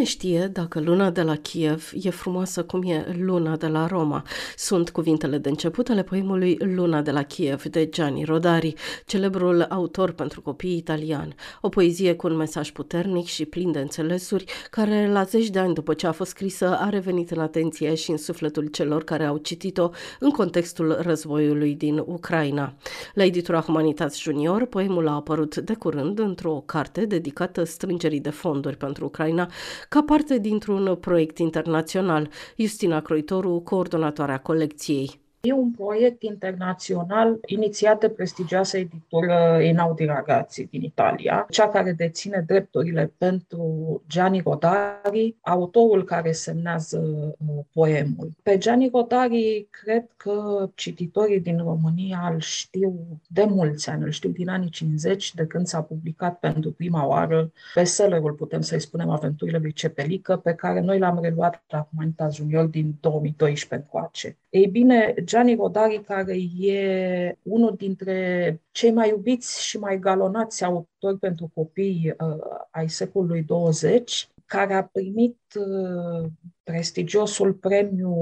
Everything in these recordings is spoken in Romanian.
Cine știe dacă luna de la Kiev e frumoasă cum e luna de la Roma? Sunt cuvintele de început ale poemului Luna de la Kiev de Gianni Rodari, celebrul autor pentru copii italian. O poezie cu un mesaj puternic și plin de înțelesuri, care la zeci de ani după ce a fost scrisă a revenit în atenție și în sufletul celor care au citit-o în contextul războiului din Ucraina. La editura Humanitas Junior, poemul a apărut de curând într-o carte dedicată strângerii de fonduri pentru Ucraina, ca parte dintr-un proiect internațional. Justina Croitoru, coordonatoarea colecției. E un proiect internațional inițiat de prestigioasă editură Einaudi Ragazzi din Italia, cea care deține drepturile pentru Gianni Rodari, autorul care semnează uh, poemul. Pe Gianni Rodari cred că cititorii din România îl știu de mulți ani, îl știu din anii 50, de când s-a publicat pentru prima oară bestsellerul, putem să-i spunem, Aventurile lui Cepelică, pe care noi l-am reluat la Humanitas Junior din 2012 încoace. Ei bine, Gianni Rodari, care e unul dintre cei mai iubiți și mai galonați autori pentru copii uh, ai secolului 20, care a primit uh, prestigiosul premiu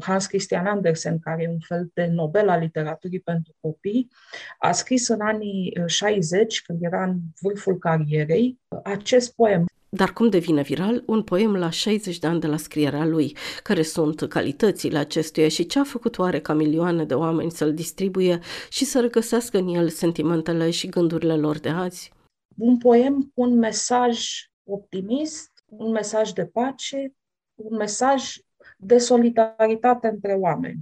Hans Christian Andersen, care e un fel de Nobel al literaturii pentru copii, a scris în anii 60, uh, când era în vârful carierei, acest poem, dar cum devine viral un poem la 60 de ani de la scrierea lui? Care sunt calitățile acestuia și ce a făcut oare ca milioane de oameni să-l distribuie și să regăsească în el sentimentele și gândurile lor de azi? Un poem cu un mesaj optimist, un mesaj de pace, un mesaj de solidaritate între oameni.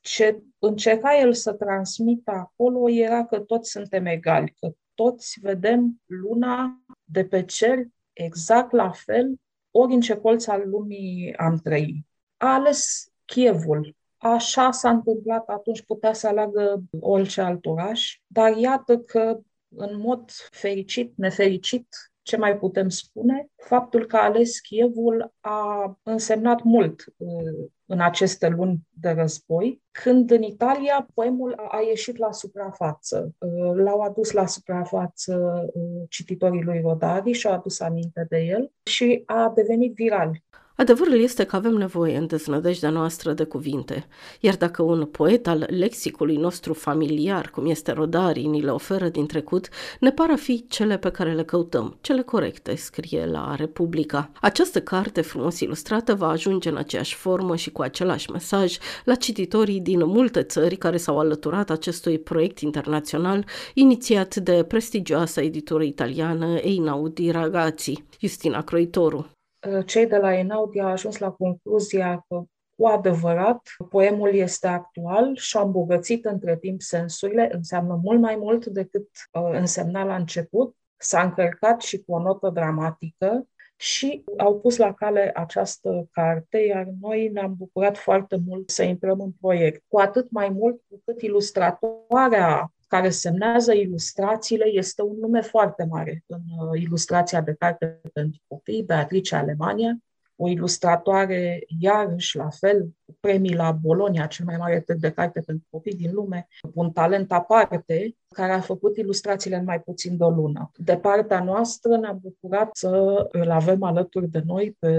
Ce încerca el să transmită acolo era că toți suntem egali, că toți vedem luna de pe cer exact la fel, ori în ce colț al lumii am trăit. A ales Chievul. Așa s-a întâmplat atunci, putea să aleagă orice alt oraș, dar iată că în mod fericit, nefericit, ce mai putem spune? Faptul că a ales Chievul a însemnat mult uh, în aceste luni de război, când în Italia poemul a ieșit la suprafață. Uh, l-au adus la suprafață uh, cititorii lui Rodari și au adus aminte de el și a devenit viral. Adevărul este că avem nevoie în deznădejdea noastră de cuvinte, iar dacă un poet al lexicului nostru familiar, cum este Rodari, ni le oferă din trecut, ne par a fi cele pe care le căutăm, cele corecte, scrie la Republica. Această carte frumos ilustrată va ajunge în aceeași formă și cu același mesaj la cititorii din multe țări care s-au alăturat acestui proiect internațional inițiat de prestigioasa editură italiană Einaudi Ragazzi, Justina Croitoru. Uh, cei de la Enaudi au ajuns la concluzia că cu adevărat, poemul este actual și a îmbogățit între timp sensurile, înseamnă mult mai mult decât uh, însemna la început, s-a încărcat și cu o notă dramatică și au pus la cale această carte, iar noi ne-am bucurat foarte mult să intrăm în proiect. Cu atât mai mult cu cât ilustratoarea care semnează ilustrațiile este un nume foarte mare în uh, ilustrația de carte pentru copii, Beatrice Alemania, o ilustratoare iarăși la fel, premii la Bologna, cel mai mare târg de carte pentru copii din lume, un talent aparte, care a făcut ilustrațiile în mai puțin de o lună. De partea noastră ne-am bucurat să îl avem alături de noi pe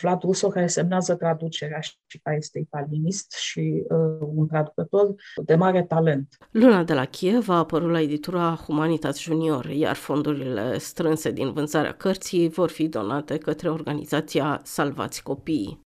Vlad Russo, care semnează traducerea și care este italienist și uh, un traducător de mare talent. Luna de la Kiev a apărut la editura Humanitas Junior, iar fondurile strânse din vânzarea cărții vor fi donate către organizația Salvați Copiii.